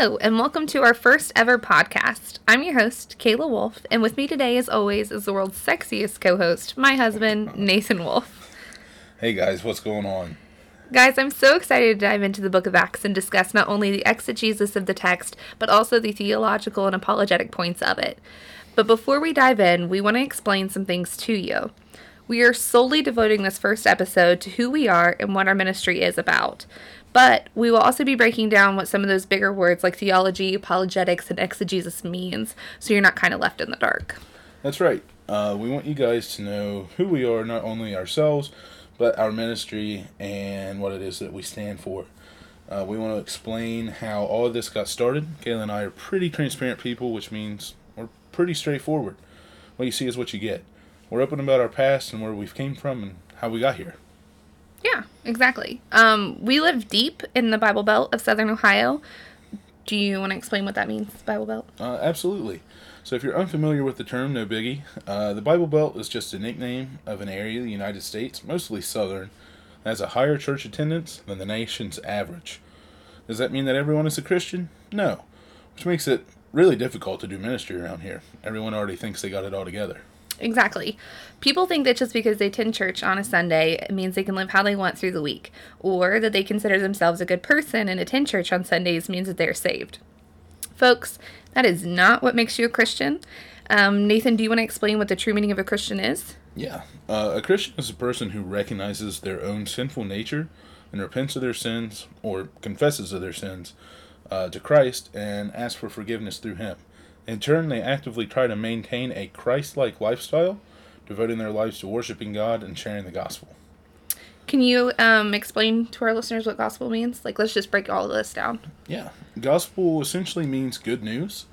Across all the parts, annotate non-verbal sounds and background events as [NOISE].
Hello, and welcome to our first ever podcast. I'm your host, Kayla Wolf, and with me today, as always, is the world's sexiest co host, my husband, [LAUGHS] Nathan Wolf. Hey guys, what's going on? Guys, I'm so excited to dive into the book of Acts and discuss not only the exegesis of the text, but also the theological and apologetic points of it. But before we dive in, we want to explain some things to you. We are solely devoting this first episode to who we are and what our ministry is about. But we will also be breaking down what some of those bigger words like theology, apologetics, and exegesis means, so you're not kind of left in the dark. That's right. Uh, we want you guys to know who we are, not only ourselves, but our ministry and what it is that we stand for. Uh, we want to explain how all of this got started. Kayla and I are pretty transparent people, which means we're pretty straightforward. What you see is what you get. We're open about our past and where we've came from and how we got here. Yeah, exactly. Um, we live deep in the Bible Belt of Southern Ohio. Do you want to explain what that means, Bible Belt? Uh, absolutely. So, if you're unfamiliar with the term, no biggie. Uh, the Bible Belt is just a nickname of an area of the United States, mostly southern, that has a higher church attendance than the nation's average. Does that mean that everyone is a Christian? No, which makes it really difficult to do ministry around here. Everyone already thinks they got it all together. Exactly. People think that just because they attend church on a Sunday it means they can live how they want through the week, or that they consider themselves a good person and attend church on Sundays means that they're saved. Folks, that is not what makes you a Christian. Um, Nathan, do you want to explain what the true meaning of a Christian is? Yeah. Uh, a Christian is a person who recognizes their own sinful nature and repents of their sins or confesses of their sins uh, to Christ and asks for forgiveness through Him. In turn, they actively try to maintain a Christ like lifestyle, devoting their lives to worshiping God and sharing the gospel. Can you um, explain to our listeners what gospel means? Like, let's just break all of this down. Yeah. Gospel essentially means good news,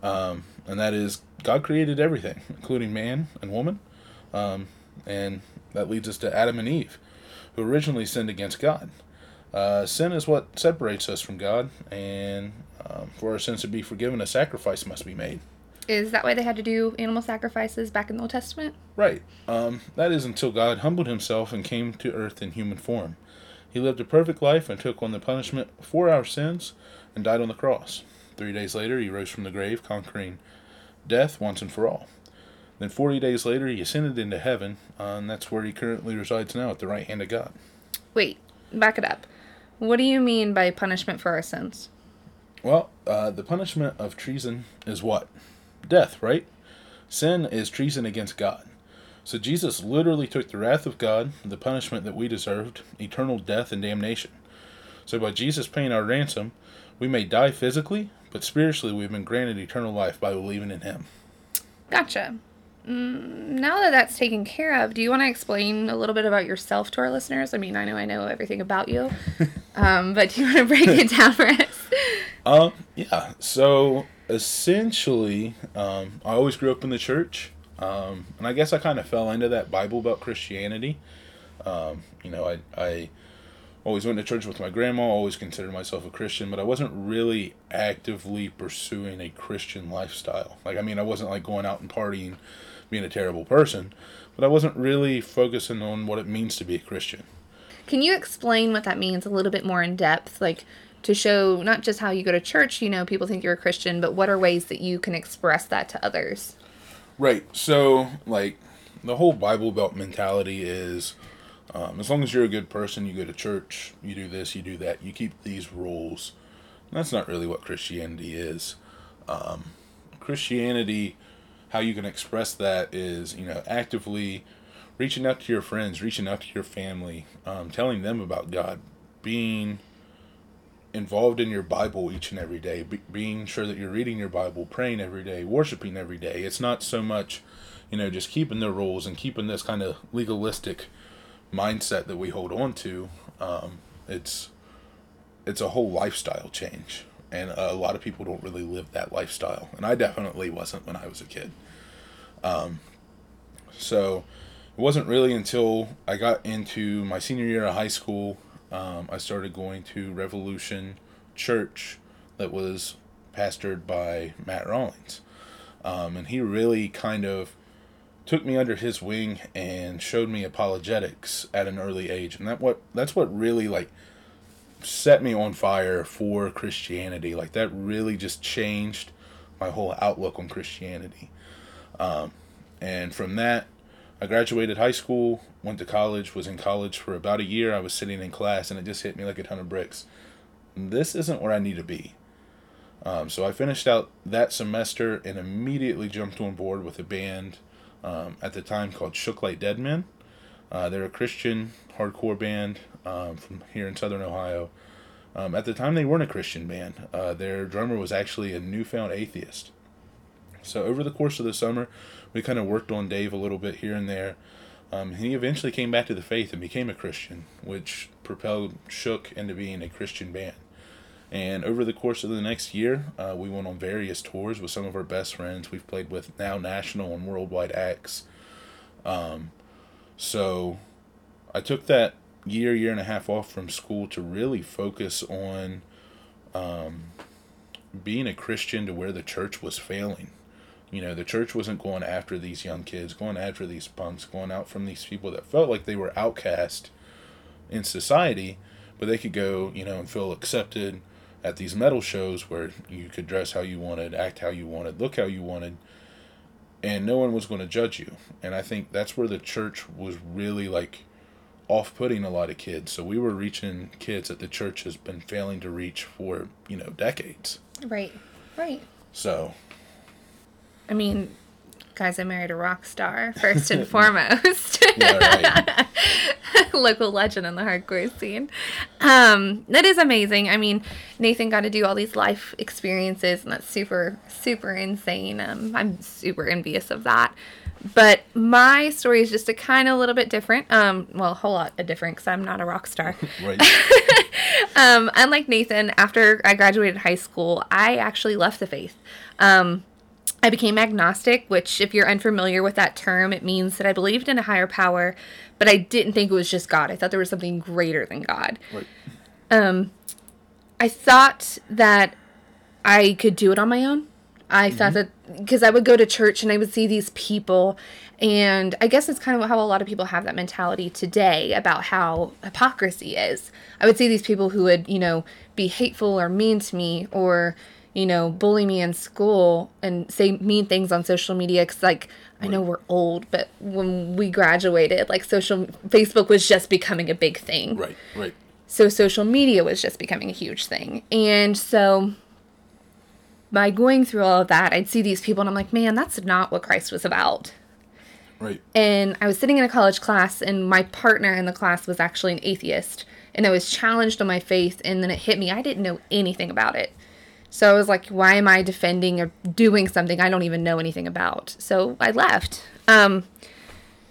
um, and that is God created everything, [LAUGHS] including man and woman. Um, and that leads us to Adam and Eve, who originally sinned against God. Uh, sin is what separates us from God, and um, for our sins to be forgiven, a sacrifice must be made. Is that why they had to do animal sacrifices back in the Old Testament? Right. Um, that is until God humbled himself and came to earth in human form. He lived a perfect life and took on the punishment for our sins and died on the cross. Three days later, he rose from the grave, conquering death once and for all. Then, 40 days later, he ascended into heaven, uh, and that's where he currently resides now at the right hand of God. Wait, back it up. What do you mean by punishment for our sins? Well, uh, the punishment of treason is what? Death, right? Sin is treason against God. So Jesus literally took the wrath of God, the punishment that we deserved, eternal death and damnation. So by Jesus paying our ransom, we may die physically, but spiritually we've been granted eternal life by believing in Him. Gotcha. Mm, now that that's taken care of, do you want to explain a little bit about yourself to our listeners? I mean, I know I know everything about you, [LAUGHS] um, but do you want to break it down for us? Um, yeah. So essentially, um, I always grew up in the church, um, and I guess I kind of fell into that Bible Belt Christianity. Um, you know, I I always went to church with my grandma. Always considered myself a Christian, but I wasn't really actively pursuing a Christian lifestyle. Like, I mean, I wasn't like going out and partying being a terrible person, but I wasn't really focusing on what it means to be a Christian. Can you explain what that means a little bit more in depth? Like to show not just how you go to church, you know, people think you're a Christian, but what are ways that you can express that to others? Right. So, like, the whole Bible Belt mentality is um, as long as you're a good person, you go to church, you do this, you do that, you keep these rules. That's not really what Christianity is. Um, Christianity how you can express that is you know actively reaching out to your friends reaching out to your family um, telling them about god being involved in your bible each and every day be- being sure that you're reading your bible praying every day worshiping every day. It's not so much you know just keeping the rules and keeping this kind of legalistic mindset that we hold on to. Um, it's it's a whole lifestyle change and a lot of people don't really live that lifestyle and i definitely wasn't when i was a kid. Um, so it wasn't really until i got into my senior year of high school um, i started going to revolution church that was pastored by matt rawlings um, and he really kind of took me under his wing and showed me apologetics at an early age and that what that's what really like set me on fire for Christianity. Like that really just changed my whole outlook on Christianity. Um, and from that, I graduated high school, went to college, was in college for about a year. I was sitting in class, and it just hit me like a ton of bricks. This isn't where I need to be. Um, so I finished out that semester and immediately jumped on board with a band um, at the time called Shook Like Dead Men. Uh, they're a Christian hardcore band um, from here in Southern Ohio. Um, at the time, they weren't a Christian band. Uh, their drummer was actually a newfound atheist. So over the course of the summer, we kind of worked on Dave a little bit here and there. Um, he eventually came back to the faith and became a Christian, which propelled Shook into being a Christian band. And over the course of the next year, uh, we went on various tours with some of our best friends. We've played with now national and worldwide acts. Um, so I took that year, year and a half off from school to really focus on um, being a Christian to where the church was failing. You know, the church wasn't going after these young kids, going after these punks, going out from these people that felt like they were outcast in society, but they could go, you know, and feel accepted at these metal shows where you could dress how you wanted, act how you wanted, look how you wanted, and no one was going to judge you. And I think that's where the church was really like off putting a lot of kids. So we were reaching kids that the church has been failing to reach for, you know, decades. Right. Right. So I mean, guys, I married a rock star first and [LAUGHS] foremost. Yeah, [LAUGHS] Local legend in the hardcore scene. Um, that is amazing. I mean, Nathan got to do all these life experiences, and that's super, super insane. Um, I'm super envious of that. But my story is just a kind of a little bit different. Um, well, a whole lot different because I'm not a rock star. [LAUGHS] right. um, unlike Nathan, after I graduated high school, I actually left the faith. Um, I became agnostic, which, if you're unfamiliar with that term, it means that I believed in a higher power, but I didn't think it was just God. I thought there was something greater than God. Right. Um, I thought that I could do it on my own. I thought that because I would go to church and I would see these people, and I guess it's kind of how a lot of people have that mentality today about how hypocrisy is. I would see these people who would, you know, be hateful or mean to me or, you know, bully me in school and say mean things on social media. Cause like, I know we're old, but when we graduated, like social, Facebook was just becoming a big thing. Right. Right. So social media was just becoming a huge thing. And so by going through all of that, I'd see these people and I'm like, man, that's not what Christ was about. Right. And I was sitting in a college class, and my partner in the class was actually an atheist. And I was challenged on my faith, and then it hit me. I didn't know anything about it. So I was like, why am I defending or doing something I don't even know anything about? So I left. Um,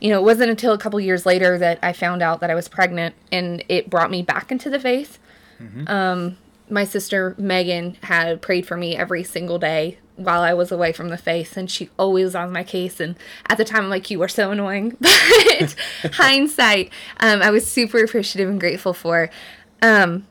you know, it wasn't until a couple years later that I found out that I was pregnant, and it brought me back into the faith. Um, my sister Megan had prayed for me every single day while I was away from the faith, and she always was on my case. And at the time, I'm like, you are so annoying. [LAUGHS] But [LAUGHS] hindsight, um, I was super appreciative and grateful for. Um,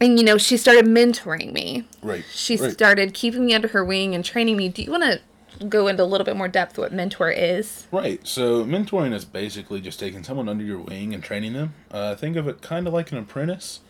and you know, she started mentoring me. Right. She right. started keeping me under her wing and training me. Do you want to go into a little bit more depth what mentor is? Right. So mentoring is basically just taking someone under your wing and training them. Uh, think of it kind of like an apprentice.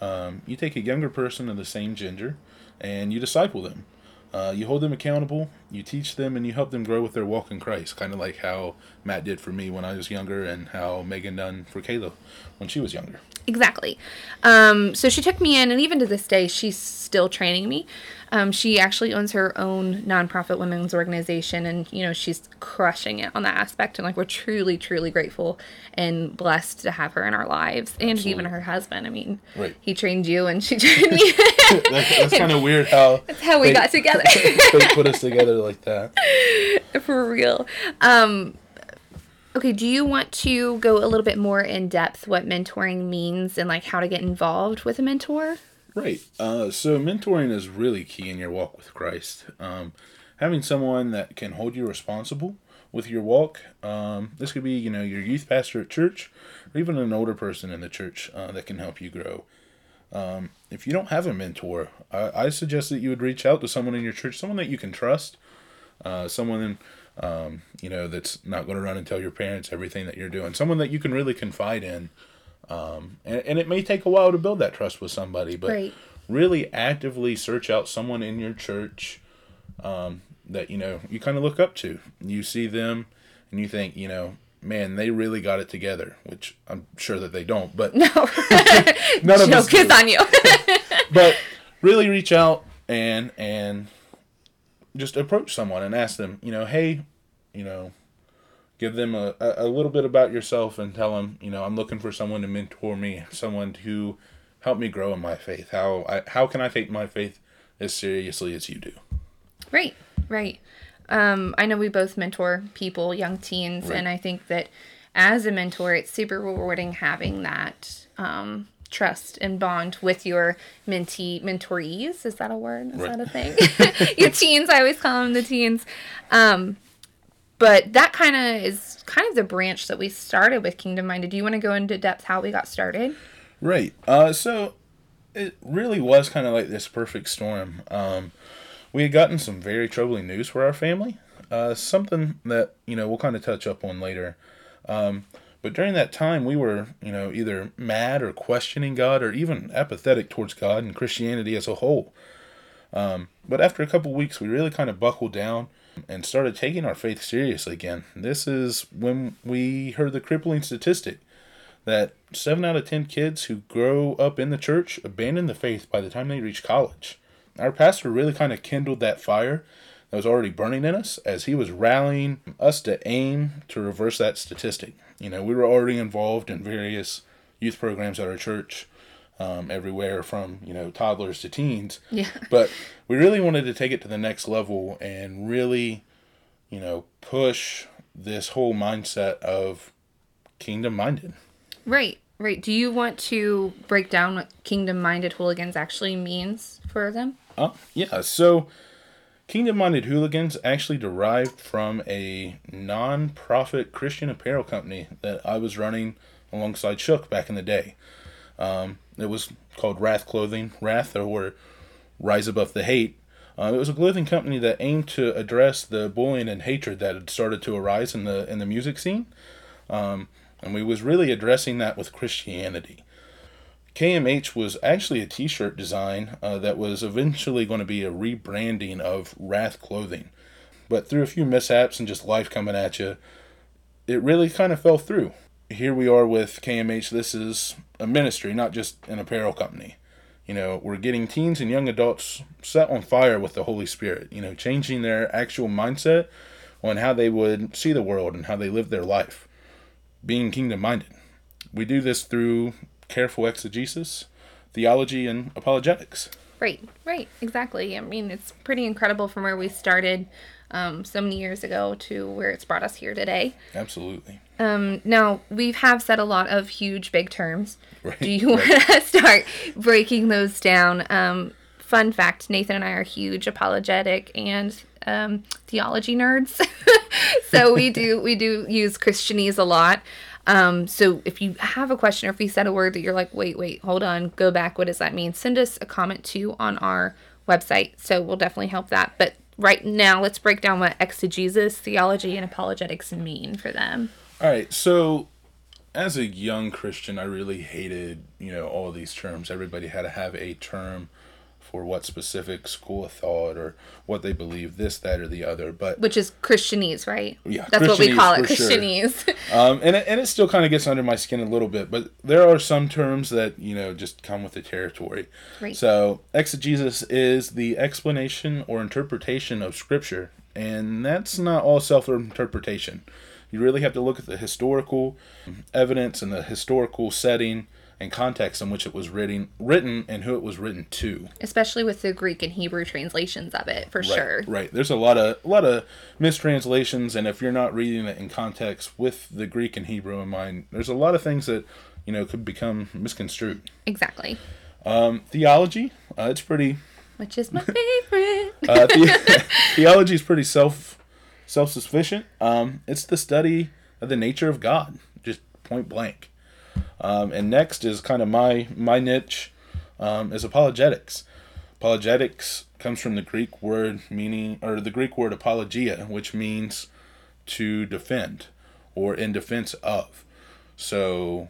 Um, you take a younger person of the same gender, and you disciple them. Uh, you hold them accountable. You teach them, and you help them grow with their walk in Christ. Kind of like how Matt did for me when I was younger, and how Megan done for Kayla when she was younger. Exactly. Um, so she took me in, and even to this day, she's still training me. Um, she actually owns her own nonprofit women's organization, and you know she's crushing it on that aspect. And like we're truly, truly grateful and blessed to have her in our lives, and even her husband. I mean, Right. he trained you, and she [LAUGHS] trained me. [LAUGHS] That's, that's kind of weird how That's how we they- got together. [LAUGHS] they put us together like that. [LAUGHS] For real. Um, okay, do you want to go a little bit more in depth what mentoring means and like how to get involved with a mentor? Right. Uh, so mentoring is really key in your walk with Christ. Um, having someone that can hold you responsible with your walk. Um, this could be, you know, your youth pastor at church, or even an older person in the church uh, that can help you grow. Um, if you don't have a mentor, I, I suggest that you would reach out to someone in your church, someone that you can trust, uh, someone um, you know that's not going to run and tell your parents everything that you're doing, someone that you can really confide in. Um, and, and it may take a while to build that trust with somebody, but Right. really actively search out someone in your church um, that you know you kind of look up to. You see them, and you think, you know, man, they really got it together. Which I'm sure that they don't, but No. [LAUGHS] none of [LAUGHS] us is on you. [LAUGHS] but really reach out and and just approach someone and ask them you know hey you know give them a, a a little bit about yourself and tell them you know i'm looking for someone to mentor me someone to help me grow in my faith how I, how can i take my faith as seriously as you do Right, right. Um, I know we both mentor people, young teens, Right. and I think that as a mentor, it's super rewarding having that um, trust and bond with your mentee mentorees. Is that a word? Is Right. that a thing? [LAUGHS] [LAUGHS] your teens. I always call them the teens. Um, but that kind of is kind of the branch that we started with Kingdom Minded. Do you want to go into depth how we got started? Right. Uh, so it really was kind of like this perfect storm. Um, we had gotten some very troubling news for our family. Uh, something that you know we'll kind of touch up on later. Um, but during that time, we were you know either mad or questioning God, or even apathetic towards God and Christianity as a whole. Um, but after a couple weeks, we really kind of buckled down and started taking our faith seriously again. This is when we heard the crippling statistic that seven out of ten kids who grow up in the church abandon the faith by the time they reach college. Our pastor really kind of kindled that fire that was already burning in us as he was rallying us to aim to reverse that statistic. You know, we were already involved in various youth programs at our church, um, everywhere from, you know, toddlers to teens. Yeah. [LAUGHS] But we really wanted to take it to the next level and really, you know, push this whole mindset of kingdom minded. Right, right. Do you want to break down what Kingdom Minded Hooligans actually means for them? Uh, yeah, so Kingdom Minded Hooligans actually derived from a non profit Christian apparel company that I was running alongside Shook back in the day. Um, it was called Wrath Clothing, Wrath or Rise Above the Hate. Uh, it was a clothing company that aimed to address the bullying and hatred that had started to arise in the in the music scene, um, and we was really addressing that with Christianity. KMH was actually a T-shirt design uh, that was eventually going to be a rebranding of Wrath Clothing, but through a few mishaps and just life coming at you, it really kind of fell through. Here we are with KMH. This is a ministry, not just an apparel company. You know, we're getting teens and young adults set on fire with the Holy Spirit. You know, changing their actual mindset on how they would see the world and how they live their life, being kingdom minded. We do this through careful exegesis, theology, and apologetics. Right, right, exactly. I mean, it's pretty incredible from where we started um, so many years ago to where it's brought us here today. Absolutely. Um, now, we have said a lot of huge, big terms. Right, Do you want to [LAUGHS] start breaking those down? Um, fun fact Nathan and I are huge apologetic and um, theology nerds. [LAUGHS] so we do we do use Christianese a lot. Um, so if you have a question or if you said a word that you're like, wait, wait, hold on, go back, what does that mean? Send us a comment too on our website. So we'll definitely help that. But right now, let's break down what exegesis, theology, and apologetics mean for them. All right, so as a young Christian, I really hated, you know, all these terms. Everybody had to have a term for what specific school of thought or what they believe, this, that, or the other. But Which is Christianese, right? Yeah, That's what we call it, for sure. Christianese. [LAUGHS] um, and it, and it still kind of gets under my skin a little bit. But there are some terms that you know just come with the territory. Right. So exegesis is the explanation or interpretation of Scripture, and that's not all self-interpretation. You really have to look at the historical evidence and the historical setting and context in which it was written, written and who it was written to. Especially with the Greek and Hebrew translations of it, for Right, sure. Right. There's a lot of a lot of mistranslations, and if you're not reading it in context with the Greek and Hebrew in mind, there's a lot of things that you know could become misconstrued. Exactly. Um, theology, uh, it's pretty. Which is my favorite. [LAUGHS] Uh, the, [LAUGHS] theology is pretty self self sufficient. Um, it's the study of the nature of God, just point blank. Um, and next is kind of my my niche um, is apologetics. Apologetics comes from the Greek word meaning or the Greek word apologia, which means to defend or in defense of. So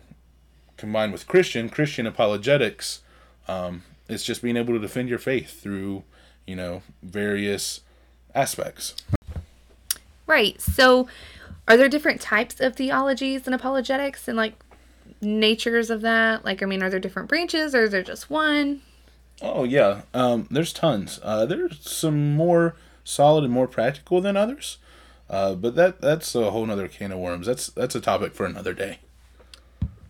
combined with Christian, Christian apologetics, um, it's just being able to defend your faith through, you know, various aspects. Right. So, are there different types of theologies and apologetics and like natures of that? Like, I mean, are there different branches or is there just one? Oh yeah, um, there's tons. Uh, there's some more solid and more practical than others, uh, but that that's a whole nother can of worms. That's that's a topic for another day.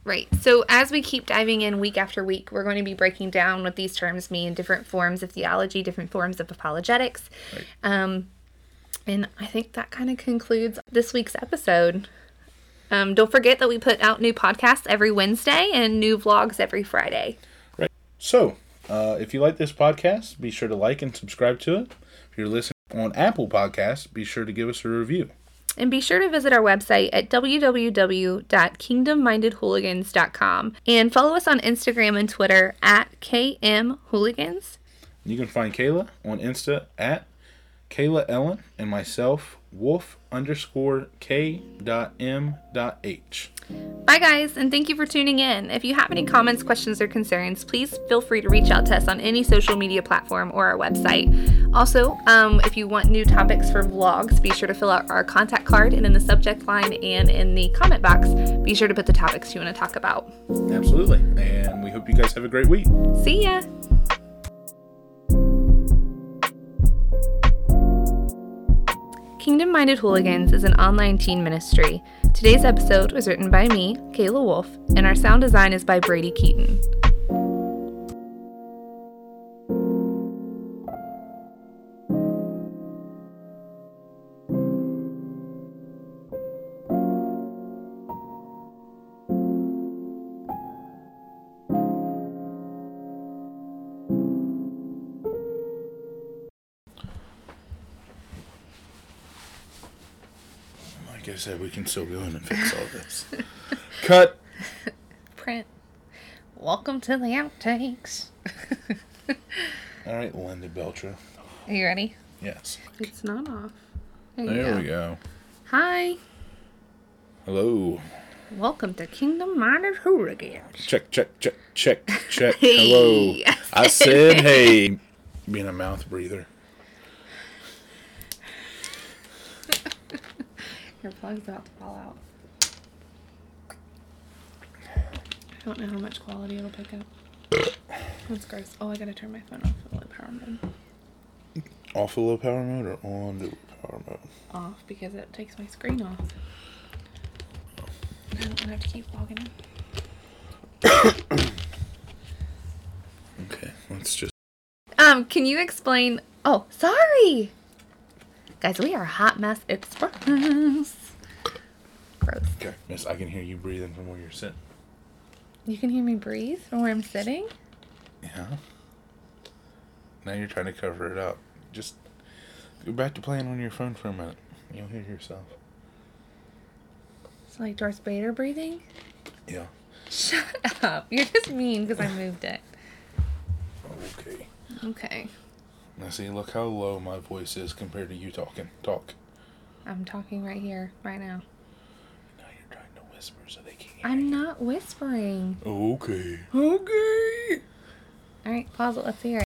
Right. So as we keep diving in week after week, we're going to be breaking down what these terms mean, different forms of theology, different forms of apologetics. Right. Um, and I think that kind of concludes this week's episode. Um, don't forget that we put out new podcasts every Wednesday and new vlogs every Friday. Right. So, uh, if you like this podcast, be sure to like and subscribe to it. If you're listening on Apple Podcasts, be sure to give us a review. And be sure to visit our website at www.kingdommindedhooligans.com and follow us on Instagram and Twitter at KMHooligans. You can find Kayla on Insta at Kayla Ellen and myself, Wolf underscore K dot M dot H. Bye, guys, and thank you for tuning in. If you have any comments, questions, or concerns, please feel free to reach out to us on any social media platform or our website. Also, um, if you want new topics for vlogs, be sure to fill out our contact card and in the subject line and in the comment box, be sure to put the topics you want to talk about. Absolutely. And we hope you guys have a great week. See ya! Kingdom Minded Hooligans is an online teen ministry. Today's episode was written by me, Kayla Wolf, and our sound design is by Brady Keaton. Said, we can still go in and fix all this. [LAUGHS] Cut. Print. Welcome to the outtakes. [LAUGHS] All right, Linda Beltra. Are you ready? Yes. It's not off. There, you There go. we go. Hi. Hello. Welcome to Kingdom Minded Hooligans. Check, check, check, check, check. [LAUGHS] Hey. Hello. I said, hey. Being a mouth breather. Your plug's about to fall out. I don't know how much quality it'll pick up. That's gross. Oh, I gotta turn my phone off for low power mode. Off the low power mode or on the low power mode? Off because it takes my screen off. I don't have to keep logging in. [COUGHS] Okay, let's just. Um, can you explain? Oh, sorry, guys. We are Hot Mess Express. Gross. Okay, miss, I can hear you breathing from where you're sitting. You can hear me breathe from where I'm sitting. Yeah. Now you're trying to cover it up. Just go back to playing on your phone for a minute. You'll hear yourself. It's like Darth Vader breathing. Yeah. Shut up. You're just mean because I moved it. Okay. Okay. Now see, look how low my voice is compared to you talking. Talk. I'm talking right here, right now. Now you're trying to whisper so they can't hear I'm not whispering. Okay. Okay. All right, pause it. Let's hear it.